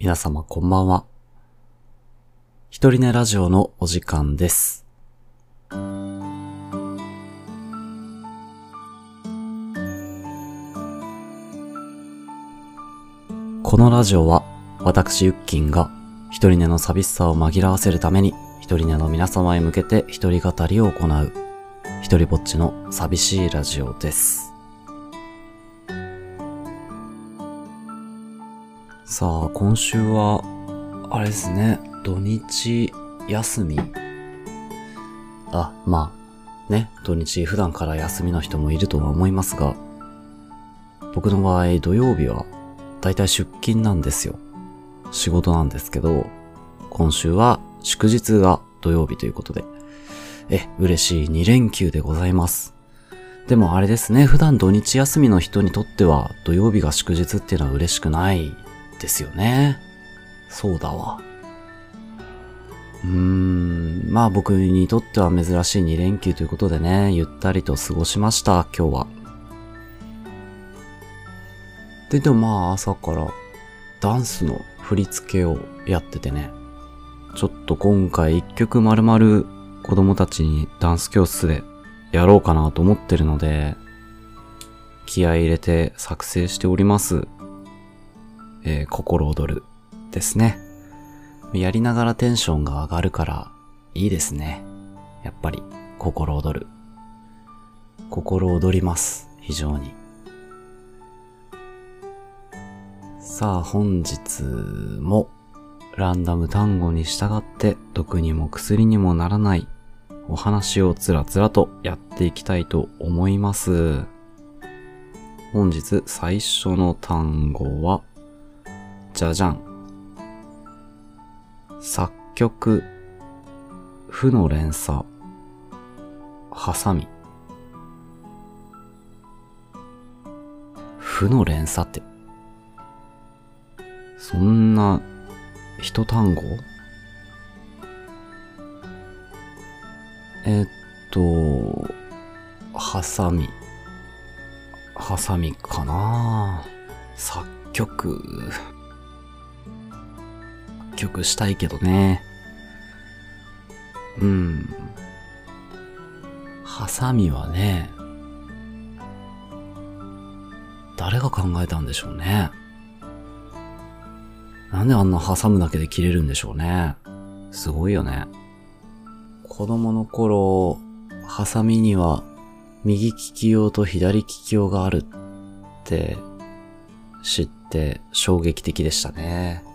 皆様こんばんは。一人寝ラジオのお時間です。このラジオは私ユッキンが一人寝の寂しさを紛らわせるために一人寝の皆様へ向けて一人語りを行う一人ぼっちの寂しいラジオです。さあ、今週は、あれですね、土日休みあ、まあ、ね、土日普段から休みの人もいるとは思いますが、僕の場合土曜日はだいたい出勤なんですよ。仕事なんですけど、今週は祝日が土曜日ということで、え、嬉しい2連休でございます。でもあれですね、普段土日休みの人にとっては土曜日が祝日っていうのは嬉しくないですよね。そうだわ。うーん、まあ僕にとっては珍しい2連休ということでね、ゆったりと過ごしました、今日は。で、でもまあ朝からダンスの振り付けをやっててね、ちょっと今回一曲丸々子供たちにダンス教室でやろうかなと思ってるので、気合い入れて作成しております。えー心躍るですね。やりながらテンションが上がるからいいですね。やっぱり心躍る。心躍ります。非常に。さあ本日もランダム単語に従って毒にも薬にもならないお話をつらつらとやっていきたいと思います。本日最初の単語はじゃじゃん。作曲、負の連鎖、ハサミ。負の連鎖って、そんな一単語？えっと、ハサミ。ハサミかな作曲。曲したいけどね。うん。ハサミはね、誰が考えたんでしょうね。なんであんな挟むだけで切れるんでしょうね。すごいよね。子供の頃、ハサミには右利き用と左利き用があるって知って衝撃的でしたね。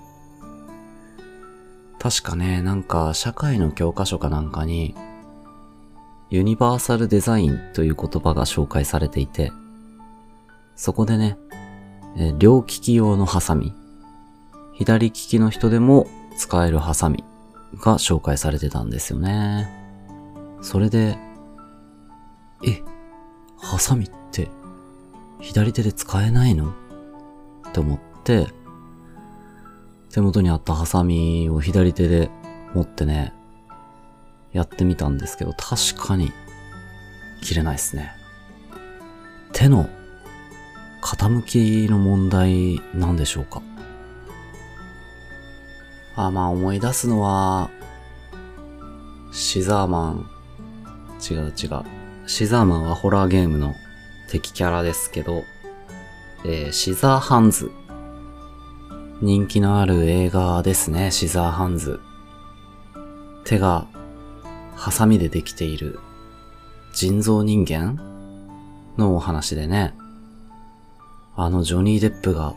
確かね、なんか社会の教科書かなんかに、ユニバーサルデザインという言葉が紹介されていて、そこでね、え両利き用のハサミ、左利きの人でも使えるハサミが紹介されてたんですよね。それで、え、ハサミって左手で使えないの？って思って、手元にあったハサミを左手で持ってね、やってみたんですけど、確かに切れないですね。手の傾きの問題なんでしょうか？あ、まあ思い出すのは、シザーマン。違う違う。シザーマンはホラーゲームの敵キャラですけど、えーシザーハンズ。人気のある映画ですね、シザーハンズ。手がハサミでできている人造人間のお話でね、あのジョニー・デップが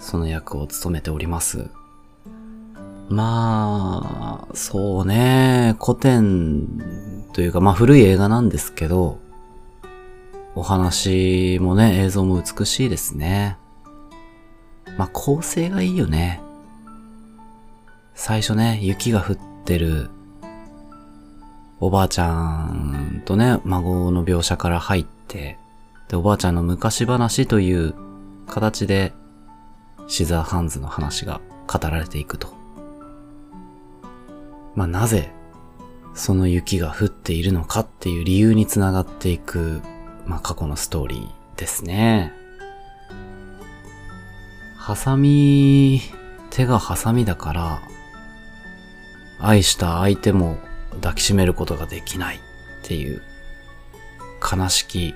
その役を務めております。まあ、そうね、古典というか、まあ古い映画なんですけど、お話もね、映像も美しいですね。まあ構成がいいよね。最初ね、雪が降ってる、おばあちゃんとね、孫の描写から入って、で、おばあちゃんの昔話という形で、シザーハンズの話が語られていくと。まあ、なぜ、その雪が降っているのかっていう理由につながっていく、まあ、過去のストーリーですね。ハサミ手がハサミだから、愛した相手も抱きしめることができないっていう、悲しき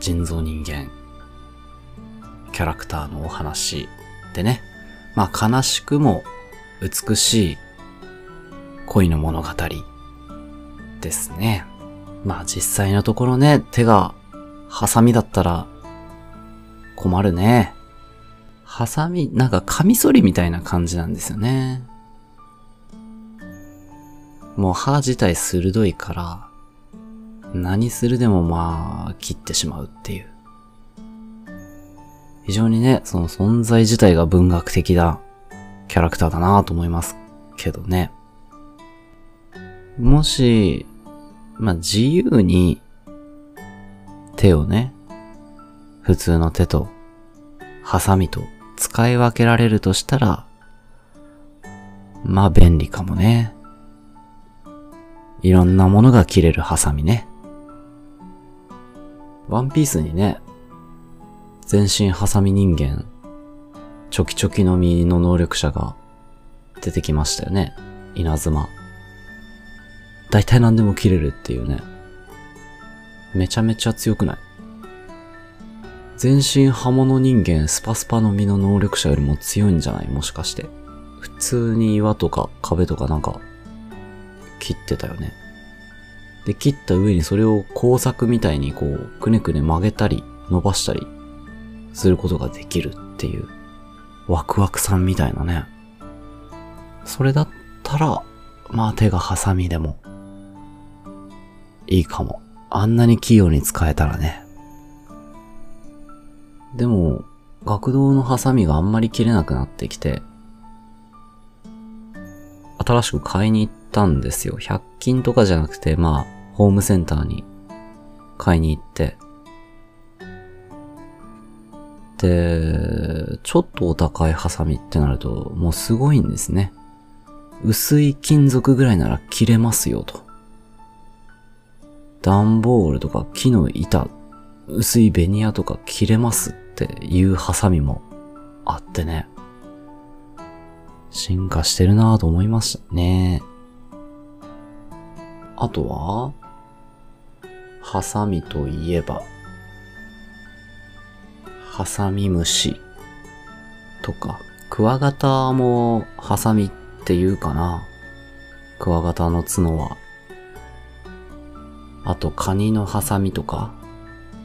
人造人間、キャラクターのお話でね。まあ悲しくも美しい恋の物語ですね。まあ実際のところね、手がハサミだったら困るね。ハサミ、なんかカミソリみたいな感じなんですよね。もう歯自体鋭いから、何するでもまあ切ってしまうっていう。非常にね、その存在自体が文学的なキャラクターだなと思いますけどね。もし、まあ自由に手をね、普通の手とハサミと使い分けられるとしたら、まあ便利かもね。いろんなものが切れるハサミね。ワンピースにね、全身ハサミ人間、チョキチョキの実の能力者が出てきましたよね。稲妻。大体何でも切れるっていうね。めちゃめちゃ強くない？全身刃物人間スパスパの実の能力者よりも強いんじゃない？もしかして。普通に岩とか壁とかなんか切ってたよね。で、切った上にそれを工作みたいにこう、くねくね曲げたり、伸ばしたり、することができるっていう、ワクワクさんみたいなね。それだったら、まあ手がハサミでも、いいかも。あんなに器用に使えたらね。でも、学童のハサミがあんまり切れなくなってきて、新しく買いに行ったんですよ。100均とかじゃなくて、まあ、ホームセンターに買いに行って。で、ちょっとお高いハサミってなると、もうすごいんですね。薄い金属ぐらいなら切れますよと。段ボールとか木の板、薄いベニヤとか切れますっていうハサミもあってね。進化してるなぁと思いましたね。あとは、ハサミといえば、ハサミムシとか、クワガタもハサミって言うかな。クワガタの角は。あと、カニのハサミとか。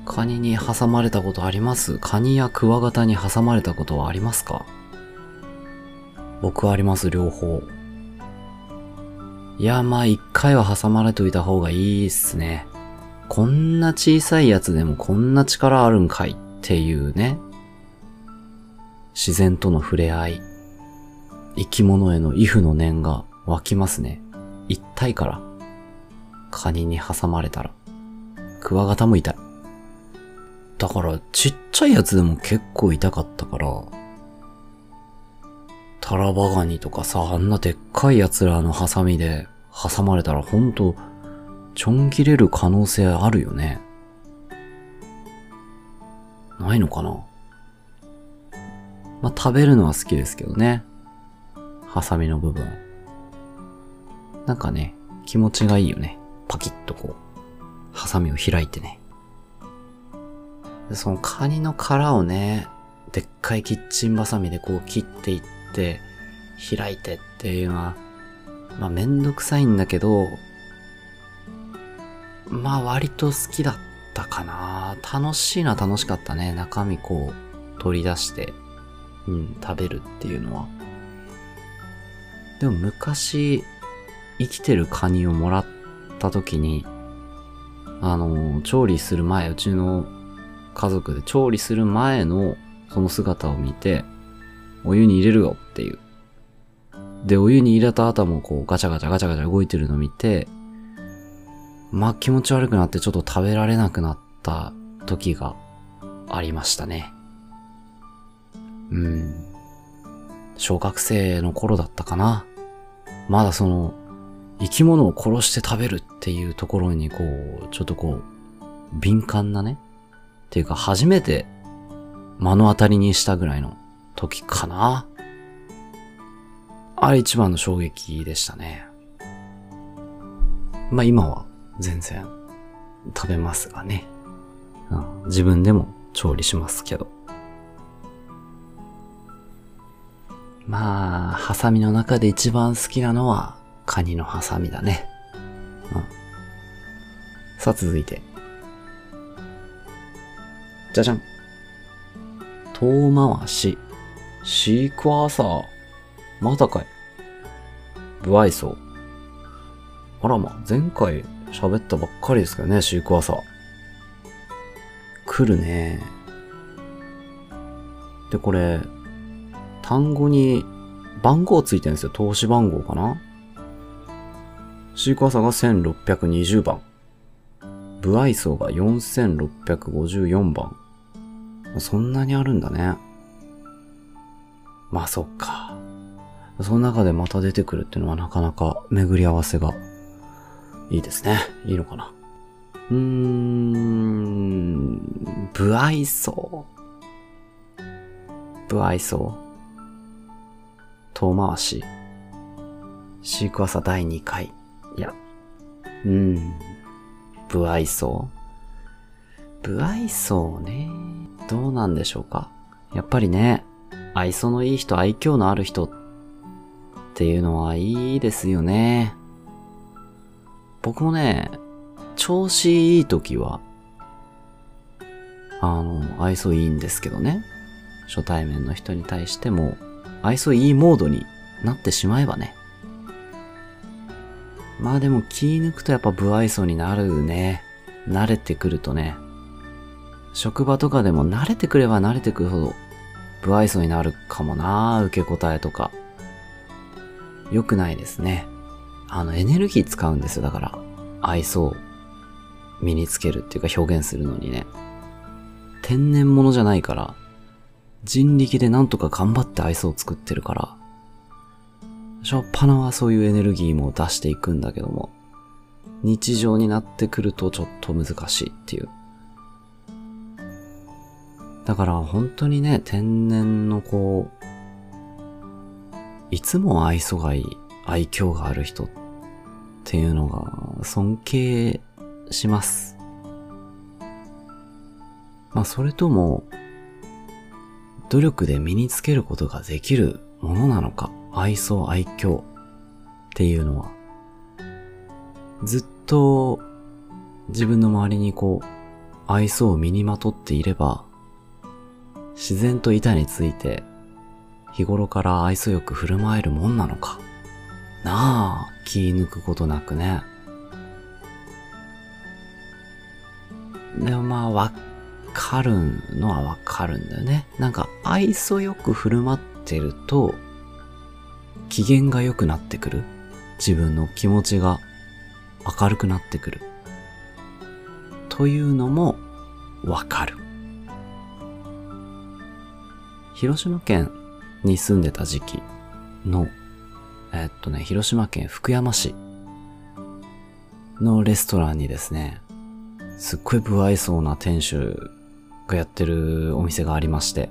カニに挟まれたことあります？カニやクワガタに挟まれたことはありますか？僕はあります、両方。いや、まあ一回は挟まれといた方がいいっすね。こんな小さいやつでもこんな力あるんかい？っていうね。自然との触れ合い。生き物への畏怖の念が湧きますね。一体から。カニに挟まれたら。クワガタも痛い。だから、ちっちゃいやつでも結構痛かったから、タラバガニとかさ、あんなでっかい奴らのハサミで挟まれたらほんと、ちょん切れる可能性あるよね。ないのかな？まあ、食べるのは好きですけどね。ハサミの部分。なんかね、気持ちがいいよね。パキッとこう、ハサミを開いてね。そのカニの殻をね、でっかいキッチンバサミでこう切っていって、開いてっていうのは、まあめんどくさいんだけど、まあ割と好きだったかな。楽しいのは楽しかったね。中身こう取り出して、うん、食べるっていうのは。でも昔、生きてるカニをもらった時に、あの、調理する前、うちの家族で調理する前のその姿を見て、お湯に入れるよっていう。で、お湯に入れた後もこうガチャガチャガチャガチャ動いてるのを見て、まあ気持ち悪くなってちょっと食べられなくなった時がありましたね。うん。小学生の頃だったかな。まだその、生き物を殺して食べるっていうところにこう、ちょっとこう、敏感なね。っていうか初めて目の当たりにしたぐらいの時かな。あれ一番の衝撃でしたね。まあ今は全然食べますがね。うん、自分でも調理しますけど。まあ、ハサミの中で一番好きなのはカニのハサミだね。うん。さあ続いて。じゃじゃん。遠回し。シークワーサー。まだかい。不愛想。あらま、前回喋ったばっかりですけどね、シークワーサー。来るね。で、これ、単語に番号ついてるんですよ。投資番号かなシークワーサーが1620番。不愛想が4654番。そんなにあるんだね。まあそっか。その中でまた出てくるっていうのはなかなか巡り合わせがいいですね。いいのかな。うーん、不愛想。不愛想。遠回し。シークワーサ第2回。いや。うん。不愛想。不愛想ね。どうなんでしょうか？やっぱりね、愛想のいい人、愛嬌のある人っていうのはいいですよね。僕もね、調子いい時は、あの、愛想いいんですけどね。初対面の人に対しても、愛想いいモードになってしまえばね。まあでも気抜くとやっぱ不愛想になるね。慣れてくるとね。職場とかでも慣れてくれば慣れてくるほど不愛想になるかもな受け答えとか。良くないですね。あの、エネルギー使うんですよ。だから、愛想を身につけるっていうか表現するのにね。天然物じゃないから、人力でなんとか頑張って愛想を作ってるから、しょっぱなはそういうエネルギーも出していくんだけども、日常になってくるとちょっと難しいっていう。だから本当にね、天然のこう、いつも愛想がいい、愛嬌がある人っていうのが尊敬します。まあそれとも、努力で身につけることができるものなのか、愛想愛嬌っていうのは、ずっと自分の周りにこう、愛想を身にまとっていれば、自然と板について、日頃から愛想よく振る舞えるもんなのか。なあ、気抜くことなくね。でもまあ、わかるのはわかるんだよね。なんか、愛想よく振る舞ってると、機嫌が良くなってくる。自分の気持ちが明るくなってくる。というのもわかる。広島県に住んでた時期の、えっとね、広島県福山市のレストランにですね、すっごい不愛想な店主がやってるお店がありまして、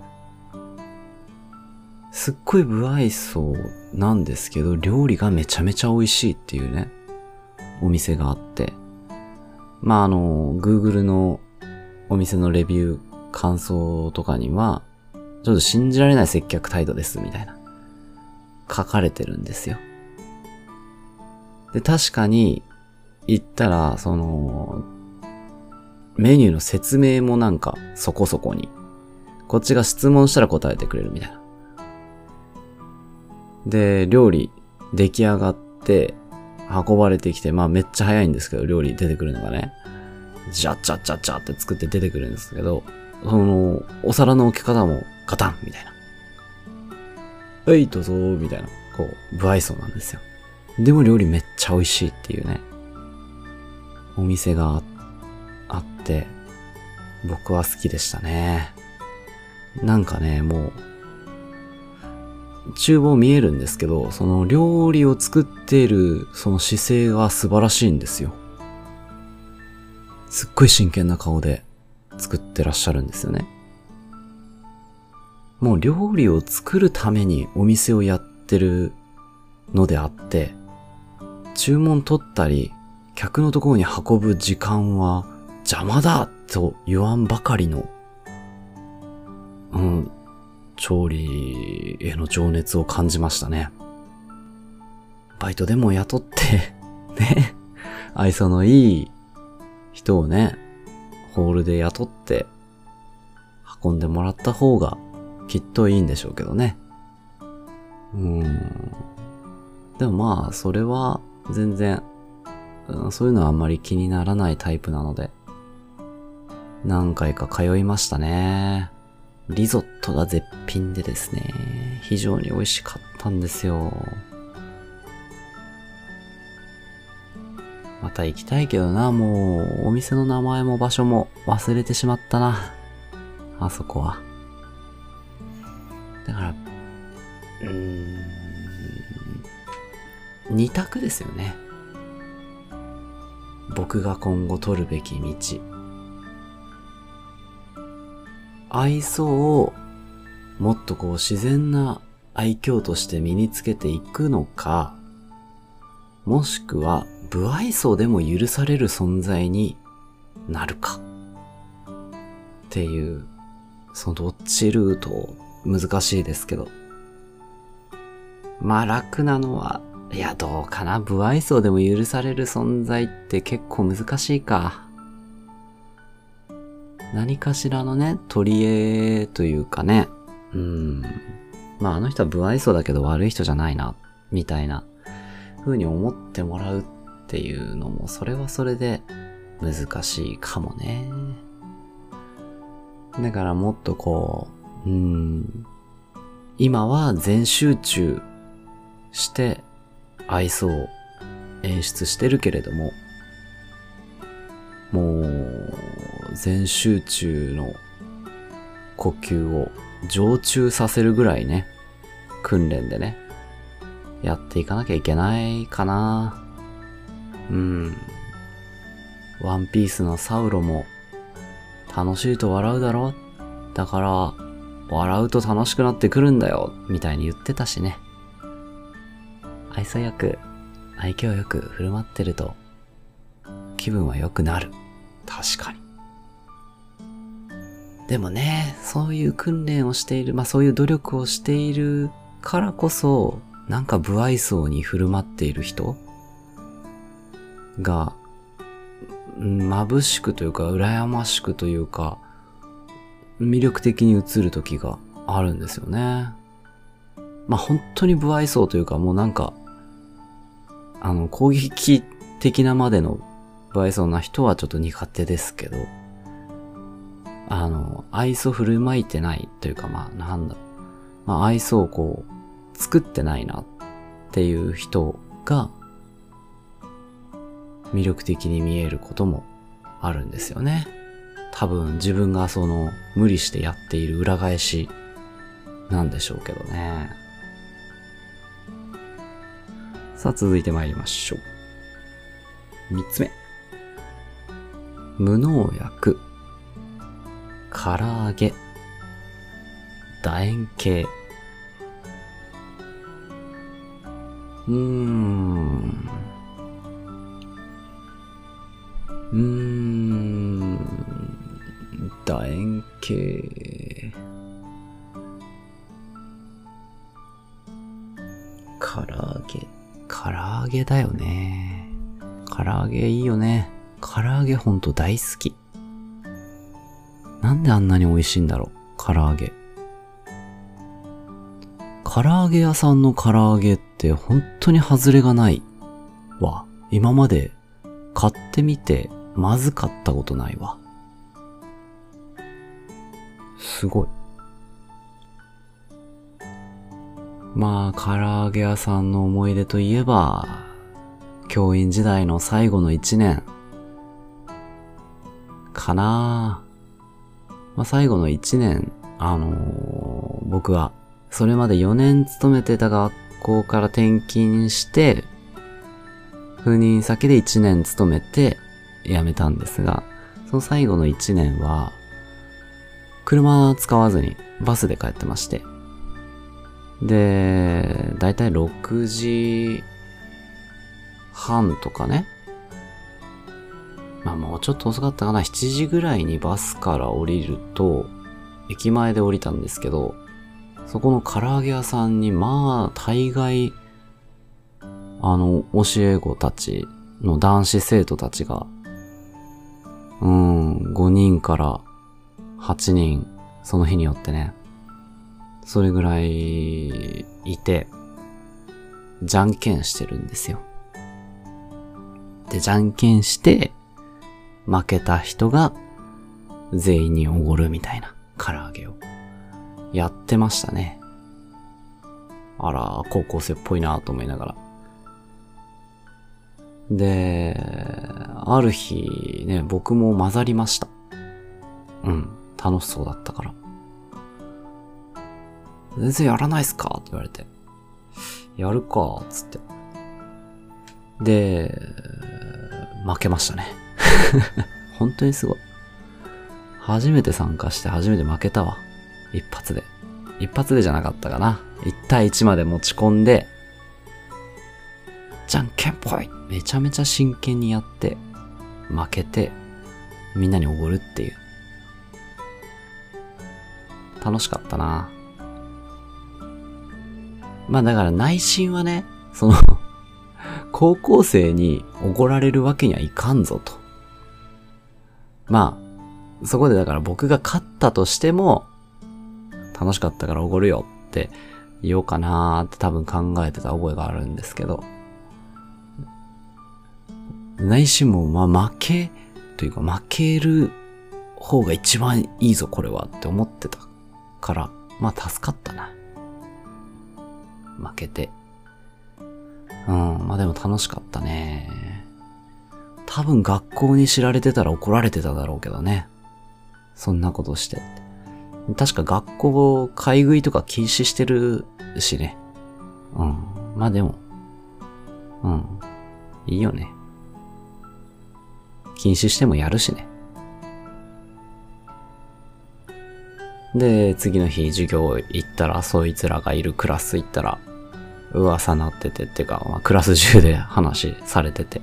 すっごい不愛想なんですけど、料理がめちゃめちゃ美味しいっていうね、お店があって、まああの、Google のお店のレビュー、感想とかには、ちょっと信じられない接客態度です、みたいな。書かれてるんですよ。で、確かに、言ったら、その、メニューの説明もなんか、そこそこに。こっちが質問したら答えてくれるみたいな。で、料理出来上がって、運ばれてきて、まあめっちゃ早いんですけど、料理出てくるのがね。ジャッジャッジャッジャって作って出てくるんですけど、その、お皿の置き方もガタンみたいな。はい、どうぞみたいな、こう、不愛想なんですよ。でも料理めっちゃ美味しいっていうね、お店があって、僕は好きでしたね。なんかね、もう、厨房見えるんですけど、その料理を作っているその姿勢が素晴らしいんですよ。すっごい真剣な顔で作ってらっしゃるんですよね。もう料理を作るためにお店をやってるのであって、注文取ったり、客のところに運ぶ時間は邪魔だと言わんばかりの、うん、調理への情熱を感じましたね。バイトでも雇って、ね、愛想のいい人をね、ホールで雇って、運んでもらった方がきっといいんでしょうけどね。うん。でもまあ、それは全然、そういうのはあんまり気にならないタイプなので、何回か通いましたね。リゾットが絶品でですね、非常に美味しかったんですよ。また行きたいけどな、もう、お店の名前も場所も忘れてしまったな。あそこは。二択ですよね。僕が今後取るべき道。愛想をもっとこう自然な愛嬌として身につけていくのか、もしくは不愛想でも許される存在になるか。っていう、そのどっちルート難しいですけど。まあ楽なのは、いやどうかな、不愛想でも許される存在って結構難しいか。何かしらのね、取り柄というかね、うん。まああの人は不愛想だけど悪い人じゃないな、みたいな風に思ってもらうっていうのも、それはそれで難しいかもね。だからもっとこう、うん。今は全集中して愛想を演出してるけれども、もう、全集中の呼吸を常駐させるぐらいね、訓練でね、やっていかなきゃいけないかな。うん。ワンピースのサウロも、楽しいと笑うだろだから、笑うと楽しくなってくるんだよ、みたいに言ってたしね。愛想よく、愛嬌よく振る舞ってると、気分は良くなる。確かに。でもね、そういう訓練をしている、まあそういう努力をしているからこそ、なんか不愛想に振る舞っている人が、うん眩しくというか、羨ましくというか、魅力的に映る時があるんですよね。まあ本当に不愛想というか、もうなんか、あの、攻撃的なまでの不愛想な人はちょっと苦手ですけど、あの、愛想振る舞いてないというか、まあなんだ。まあ愛想をこう、作ってないなっていう人が、魅力的に見えることもあるんですよね。多分自分がその無理してやっている裏返しなんでしょうけどね。さあ続いて参りましょう。三つ目。無農薬。唐揚げ。楕円形。うーん。うーん。楕円形。唐揚げ。唐揚げだよね。唐揚げいいよね。唐揚げほんと大好き。なんであんなに美味しいんだろう。唐揚げ。唐揚げ屋さんの唐揚げって本当に外れがないわ。今まで買ってみてまずかったことないわ。すごい。まあ、唐揚げ屋さんの思い出といえば、教員時代の最後の一年、かなまあ、最後の一年、あのー僕は、それまで4年勤めてた学校から転勤して、赴任先で1年勤めて辞めたんですが、その最後の1年は、車使わずにバスで帰ってまして。で、だいたい6時半とかね。まあもうちょっと遅かったかな。7時ぐらいにバスから降りると、駅前で降りたんですけど、そこの唐揚げ屋さんに、まあ、大概、あの、教え子たちの男子生徒たちが、うん、5人から8人、その日によってね、それぐらいいて、じゃんけんしてるんですよ。で、じゃんけんして、負けた人が全員におごるみたいな唐揚げをやってましたね。あら、高校生っぽいなと思いながら。で、ある日ね、僕も混ざりました。うん、楽しそうだったから。全然やらないっすか？って言われて。やるか、つって。で、負けましたね。本当にすごい。初めて参加して初めて負けたわ。一発で。一発でじゃなかったかな。1対1まで持ち込んで、じゃんけんぽいめちゃめちゃ真剣にやって、負けて、みんなにおごるっていう。楽しかったな。まあだから内心はね、その 高校生におごられるわけにはいかんぞと。まあ、そこでだから僕が勝ったとしても、楽しかったからおごるよって言おうかなーって多分考えてた覚えがあるんですけど、内心もまあ負けというか負ける方が一番いいぞこれはって思ってたから、まあ助かったな。負けて。うん、まあでも楽しかったね。多分学校に知られてたら怒られてただろうけどね。そんなことして。確か学校、買い食いとか禁止してるしね。うん。まあでも、うん。いいよね。禁止してもやるしね。で、次の日授業行ったら、そいつらがいるクラス行ったら、噂なっててってか、まあ、クラス中で話されてて。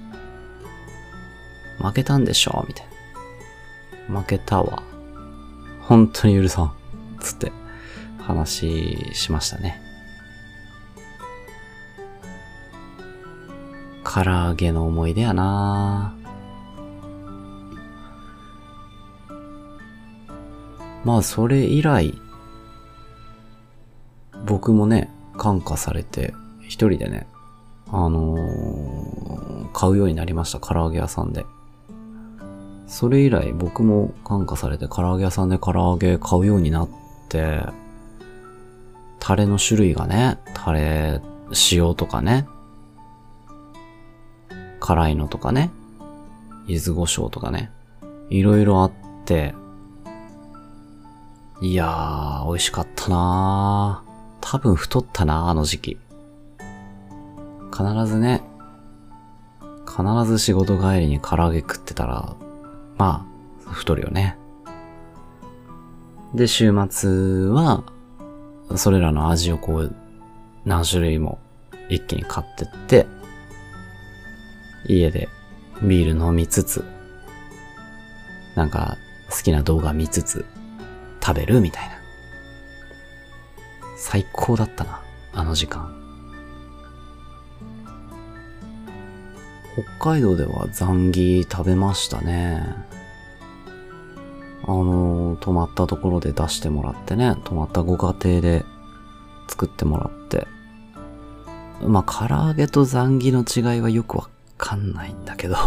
負けたんでしょ？みたいな。負けたわ。本当に許さん。つって話しましたね。唐揚げの思い出やなまあそれ以来、僕もね、感化されて、一人でね、あのー、買うようになりました、唐揚げ屋さんで。それ以来僕も感化されて唐揚げ屋さんで唐揚げ買うようになって、タレの種類がね、タレ、塩とかね、辛いのとかね、柚子胡椒とかね、いろいろあって、いやー、美味しかったなー。多分太ったな、あの時期。必ずね、必ず仕事帰りに唐揚げ食ってたら、まあ、太るよね。で、週末は、それらの味をこう、何種類も一気に買ってって、家でビール飲みつつ、なんか好きな動画見つつ、食べるみたいな。最高だったな、あの時間。北海道ではザンギ食べましたね。あの、泊まったところで出してもらってね、泊まったご家庭で作ってもらって。まあ、唐揚げとザンギの違いはよくわかんないんだけど、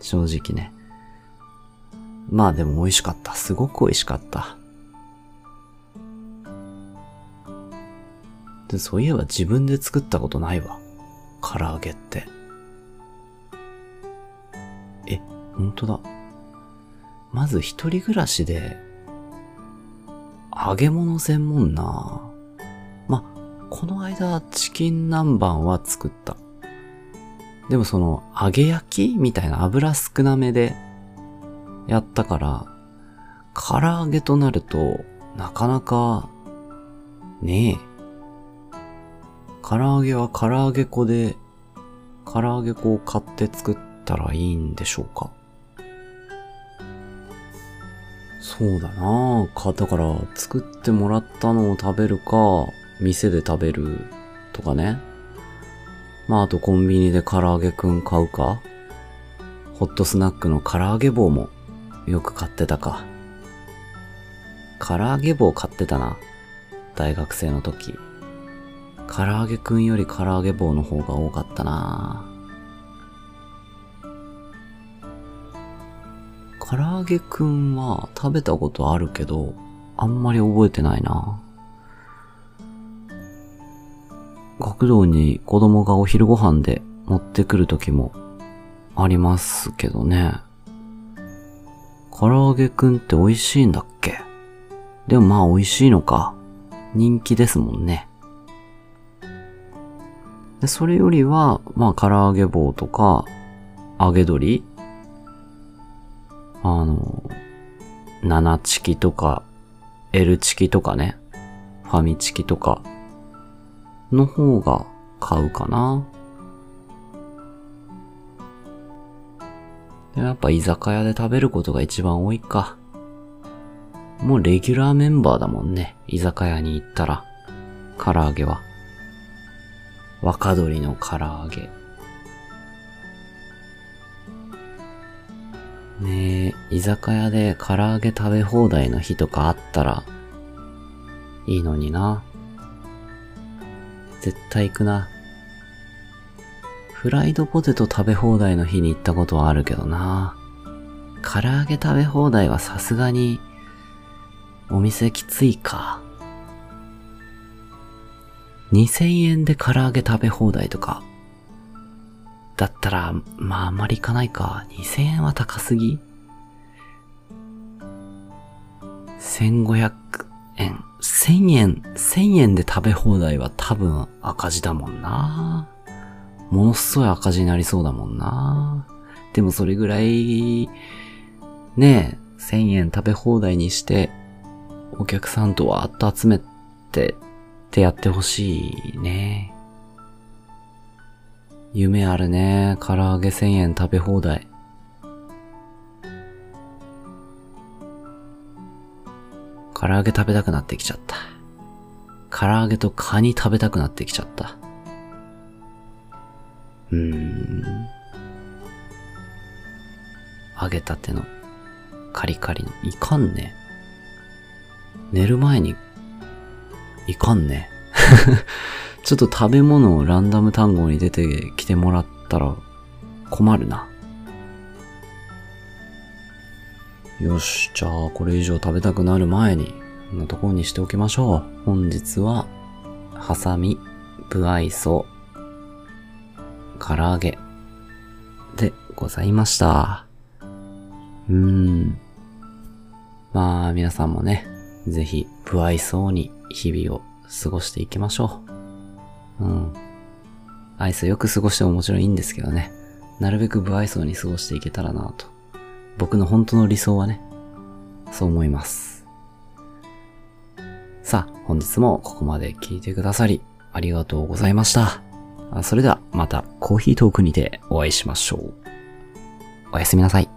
正直ね。まあでも美味しかった。すごく美味しかった。で、そういえば自分で作ったことないわ。唐揚げって。え、ほんとだ。まず一人暮らしで、揚げ物専門なま、この間チキン南蛮は作った。でもその揚げ焼きみたいな油少なめでやったから、唐揚げとなると、なかなか、ねえ。唐揚げは唐揚げ粉で、唐揚げ粉を買って作ったらいいんでしょうか？そうだなぁ。か、だから、作ってもらったのを食べるか、店で食べるとかね。まあ、あとコンビニで唐揚げくん買うか。ホットスナックの唐揚げ棒もよく買ってたか。唐揚げ棒買ってたな。大学生の時。唐揚げくんより唐揚げ棒の方が多かったな唐揚げくんは食べたことあるけど、あんまり覚えてないな学童に子供がお昼ご飯で持ってくる時もありますけどね。唐揚げくんって美味しいんだっけ？でもまあ美味しいのか。人気ですもんね。で、それよりは、まあ唐揚げ棒とか、揚げ鶏あの、7チキとか、L チキとかね、ファミチキとか、の方が買うかな。やっぱ居酒屋で食べることが一番多いか。もうレギュラーメンバーだもんね。居酒屋に行ったら。唐揚げは。若鶏の唐揚げ。ねえ、居酒屋で唐揚げ食べ放題の日とかあったら、いいのにな。絶対行くな。フライドポテト食べ放題の日に行ったことはあるけどな。唐揚げ食べ放題はさすがに、お店きついか。2000円で唐揚げ食べ放題とか。だったら、まああんまり行かないか。2000円は高すぎ ?1500 円。1000円、1000円で食べ放題は多分赤字だもんな。ものすごい赤字になりそうだもんな。でもそれぐらい、ねえ、1000円食べ放題にして、お客さんとわーっと集めて、ってやってほしいね。夢あるね。唐揚げ1000円食べ放題。唐揚げ食べたくなってきちゃった。唐揚げとカニ食べたくなってきちゃった。うーん。揚げたてのカリカリの。いかんね。寝る前に、いかんね。ちょっと食べ物をランダム単語に出てきてもらったら困るな。よし、じゃあこれ以上食べたくなる前に、こんなところにしておきましょう。本日は、ハサミ、ブアイソ、唐揚げ、でございました。うーん。まあ、皆さんもね、ぜひ、不愛想に日々を過ごしていきましょう。うん。愛想よく過ごしてももちろんいいんですけどね。なるべく不愛想に過ごしていけたらなと。僕の本当の理想はね、そう思います。さあ、本日もここまで聞いてくださり、ありがとうございました。それでは、またコーヒートークにてお会いしましょう。おやすみなさい。